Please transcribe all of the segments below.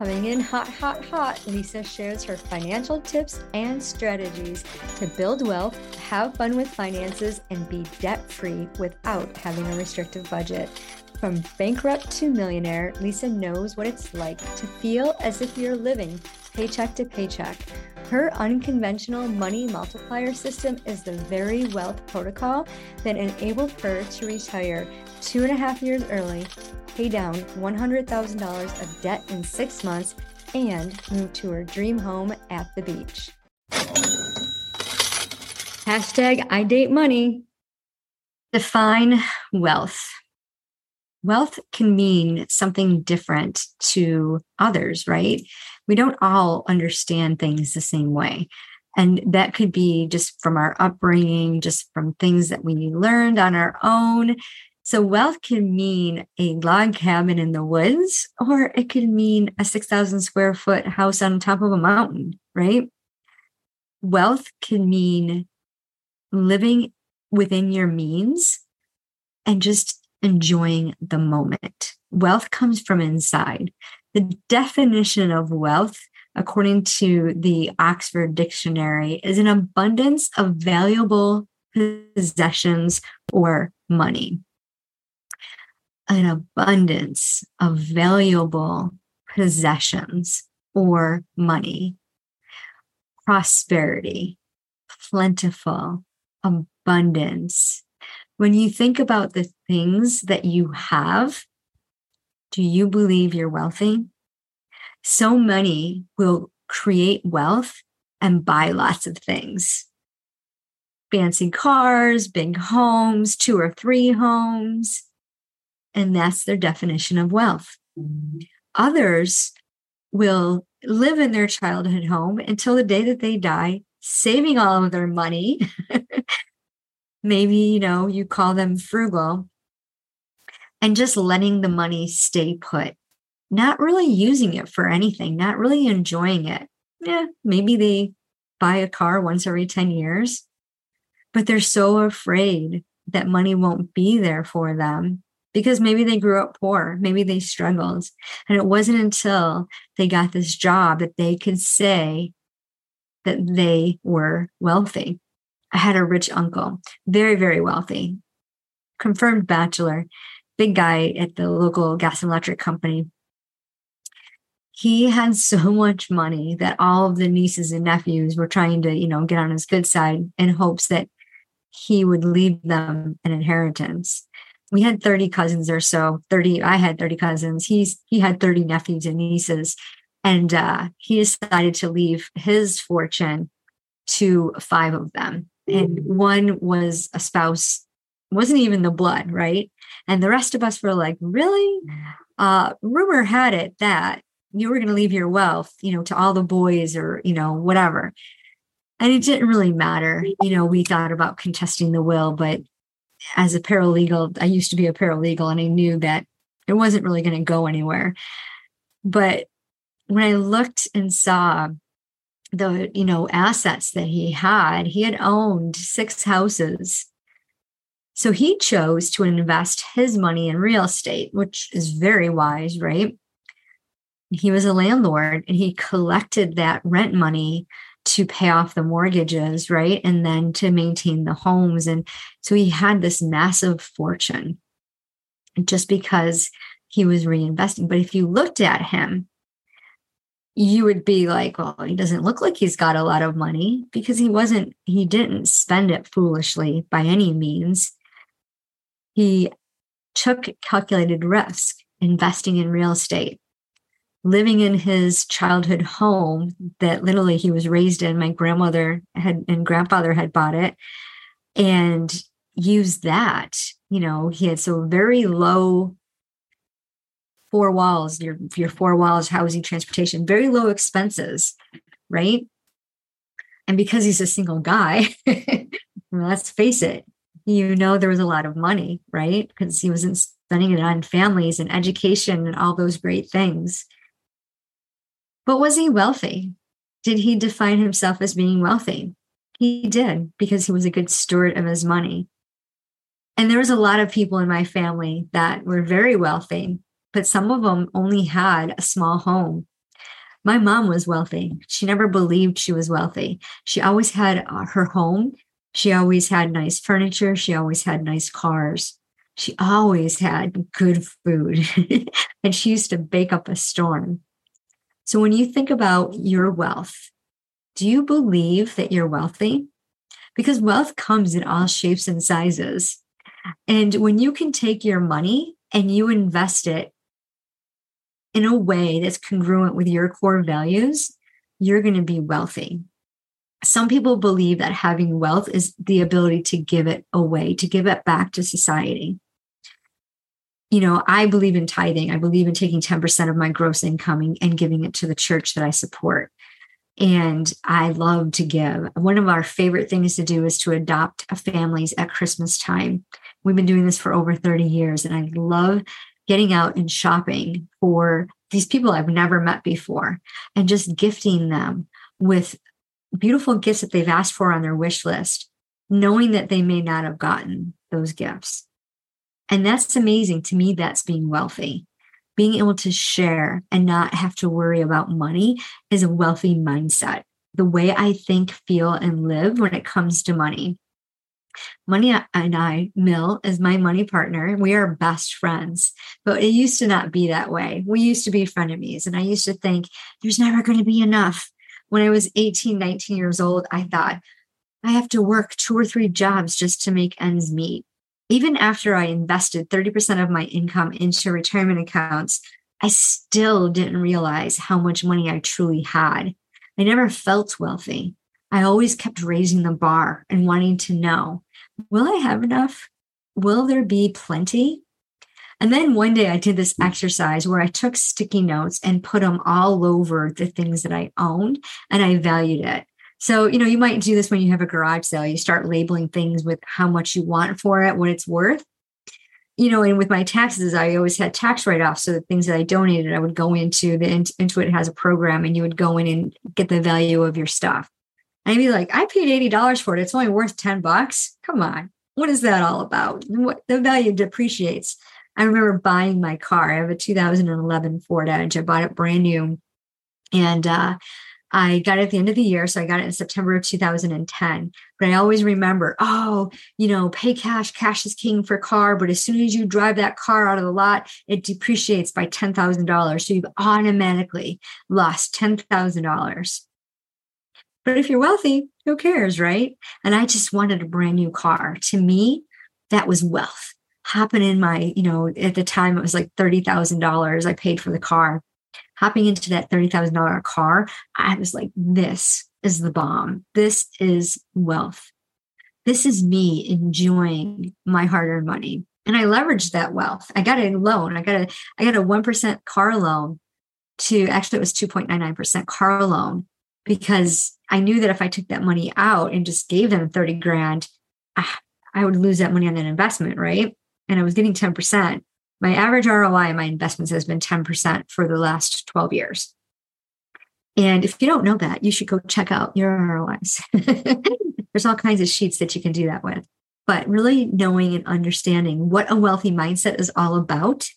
Coming in hot, hot, hot, Lisa shares her financial tips and strategies to build wealth, have fun with finances, and be debt free without having a restrictive budget. From bankrupt to millionaire, Lisa knows what it's like to feel as if you're living paycheck to paycheck. Her unconventional money multiplier system is the very wealth protocol that enabled her to retire two and a half years early pay down $100,000 of debt in six months, and move to her dream home at the beach. Hashtag I date money. Define wealth. Wealth can mean something different to others, right? We don't all understand things the same way. And that could be just from our upbringing, just from things that we learned on our own. So wealth can mean a log cabin in the woods, or it could mean a 6,000 square foot house on top of a mountain, right? Wealth can mean living within your means and just enjoying the moment. Wealth comes from inside. The definition of wealth, according to the Oxford Dictionary, is an abundance of valuable possessions or money an abundance of valuable possessions or money, prosperity, plentiful, abundance. When you think about the things that you have, do you believe you're wealthy? So many will create wealth and buy lots of things fancy cars, big homes, two or three homes and that's their definition of wealth. Others will live in their childhood home until the day that they die, saving all of their money. Maybe, you know, you call them frugal and just letting the money stay put, not really using it for anything, not really enjoying it. Yeah, maybe they buy a car once every 10 years, but they're so afraid that money won't be there for them because maybe they grew up poor, maybe they struggled. And it wasn't until they got this job that they could say that they were wealthy. I had a rich uncle, very, very wealthy, confirmed bachelor, big guy at the local gas and electric company. He had so much money that all of the nieces and nephews were trying to, you know, get on his good side in hopes that he would leave them an inheritance. We had 30 cousins or so 30 i had 30 cousins. He's he had 30 nephews and nieces. And uh, he decided to leave his fortune to five of them. And one was a spouse wasn't even the blood right and the rest of us were like really uh rumor had it that you were going to leave your wealth you know to all the boys or you know whatever and it didn't really matter you know we thought about contesting the will but as a paralegal, I used to be a paralegal and I knew that it wasn't really going to go anywhere. But when I looked and saw the, you know, assets that he had, he had owned six houses. So he chose to invest his money in real estate, which is very wise, right? He was a landlord and he collected that rent money to pay off the mortgages, right? And then to maintain the homes. And so he had this massive fortune just because he was reinvesting. But if you looked at him, you would be like, well, he doesn't look like he's got a lot of money because he wasn't, he didn't spend it foolishly by any means. He took calculated risk investing in real estate living in his childhood home that literally he was raised in. My grandmother had and grandfather had bought it and used that. You know, he had so very low four walls, your your four walls, housing, transportation, very low expenses, right? And because he's a single guy, let's face it, you know there was a lot of money, right? Because he wasn't spending it on families and education and all those great things. But was he wealthy? Did he define himself as being wealthy? He did because he was a good steward of his money. And there was a lot of people in my family that were very wealthy, but some of them only had a small home My mom was wealthy. She never believed she was wealthy. She always had uh, her home. She always had nice furniture. She always had nice cars. She always had good food. and she used to bake up a storm. So when you think about your wealth, do you believe that you're wealthy? Because wealth comes in all shapes and sizes. And when you can take your money and you invest it in a way that's congruent with your core values, you're going to be wealthy. Some people believe that having wealth is the ability to give it away, to give it back to society. You know, I believe in tithing. I believe in taking 10% of my gross income and giving it to the church that I support. And I love to give. One of our favorite things to do is to adopt families at Christmas time. We've been doing this for over 30 years, and I love getting out and shopping for these people I've never met before and just gifting them with beautiful gifts that they've asked for on their wish list, knowing that they may not have gotten those gifts. And that's amazing. To me, that's being wealthy. Being able to share and not have to worry about money is a wealthy mindset. The way I think, feel, and live when it comes to money. Money and I, Mill, is my money partner. We are best friends, but it used to not be that way. We used to be frenemies. And I used to think there's never going to be enough. When I was 18, 19 years old, I thought I have to work two or three jobs just to make ends meet. Even after I invested 30% of my income into retirement accounts, I still didn't realize how much money I truly had. I never felt wealthy. I always kept raising the bar and wanting to know will I have enough? Will there be plenty? And then one day I did this exercise where I took sticky notes and put them all over the things that I owned and I valued it. So, you know, you might do this when you have a garage sale. You start labeling things with how much you want for it, what it's worth. You know, and with my taxes, I always had tax write offs. So the things that I donated, I would go into the Intuit has a program and you would go in and get the value of your stuff. And I'd be like, I paid $80 for it. It's only worth 10 bucks. Come on. What is that all about? What the value depreciates. I remember buying my car. I have a 2011 Ford Edge. I bought it brand new. And uh, I got it at the end of the year. So I got it in September of 2010. But I always remember, oh, you know, pay cash, cash is king for car. But as soon as you drive that car out of the lot, it depreciates by $10,000. So you've automatically lost $10,000. But if you're wealthy, who cares, right? And I just wanted a brand new car. To me, that was wealth. Hopping in my, you know, at the time it was like $30,000 I paid for the car. Hopping into that $30,000 car, I was like, this is the bomb. This is wealth. This is me enjoying my hard-earned money. And I leveraged that wealth. I got a loan. I got a I got a 1% car loan to actually it was 2.99% car loan because I knew that if I took that money out and just gave them 30 grand, I, I would lose that money on that investment, right? And I was getting 10%. My average ROI on my investments has been 10% for the last 12 years. And if you don't know that, you should go check out your ROIs. There's all kinds of sheets that you can do that with. But really knowing and understanding what a wealthy mindset is all about,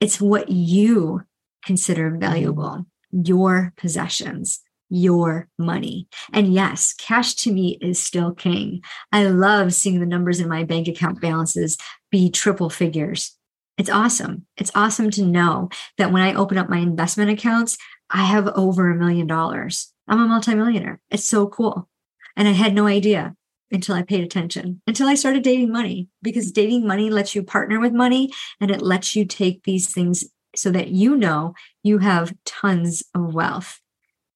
it's what you consider valuable, your possessions, your money. And yes, cash to me is still king. I love seeing the numbers in my bank account balances be triple figures. It's awesome. It's awesome to know that when I open up my investment accounts, I have over a million dollars. I'm a multimillionaire. It's so cool. And I had no idea until I paid attention, until I started dating money, because dating money lets you partner with money and it lets you take these things so that you know you have tons of wealth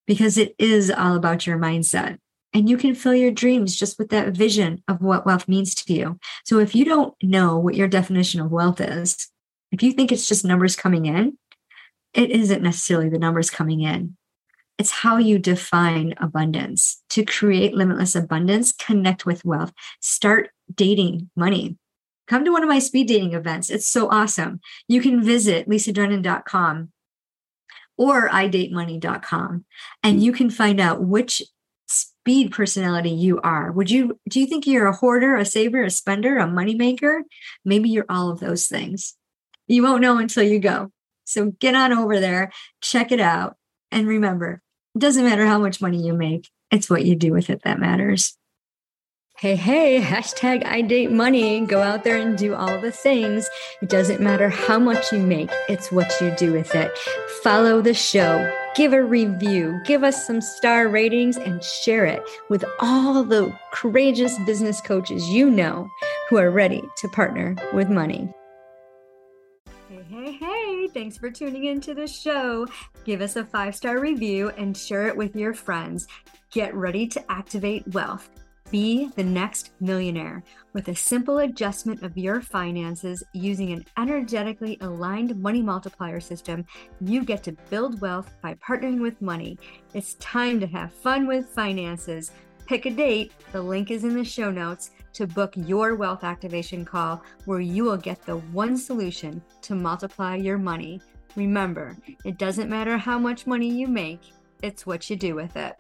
because it is all about your mindset. And you can fill your dreams just with that vision of what wealth means to you. So if you don't know what your definition of wealth is, if you think it's just numbers coming in, it isn't necessarily the numbers coming in. It's how you define abundance. To create limitless abundance, connect with wealth, start dating money. Come to one of my speed dating events. It's so awesome. You can visit lisadrennon.com or idatemoney.com and you can find out which speed personality you are. Would you do you think you're a hoarder, a saver, a spender, a moneymaker? Maybe you're all of those things. You won't know until you go. So get on over there, check it out. And remember, it doesn't matter how much money you make, it's what you do with it that matters. Hey, hey, hashtag I date money. Go out there and do all the things. It doesn't matter how much you make, it's what you do with it. Follow the show, give a review, give us some star ratings, and share it with all the courageous business coaches you know who are ready to partner with money. Hey, hey, hey, thanks for tuning into the show. Give us a five star review and share it with your friends. Get ready to activate wealth. Be the next millionaire with a simple adjustment of your finances using an energetically aligned money multiplier system. You get to build wealth by partnering with money. It's time to have fun with finances. Pick a date, the link is in the show notes to book your wealth activation call where you will get the one solution to multiply your money. Remember, it doesn't matter how much money you make, it's what you do with it.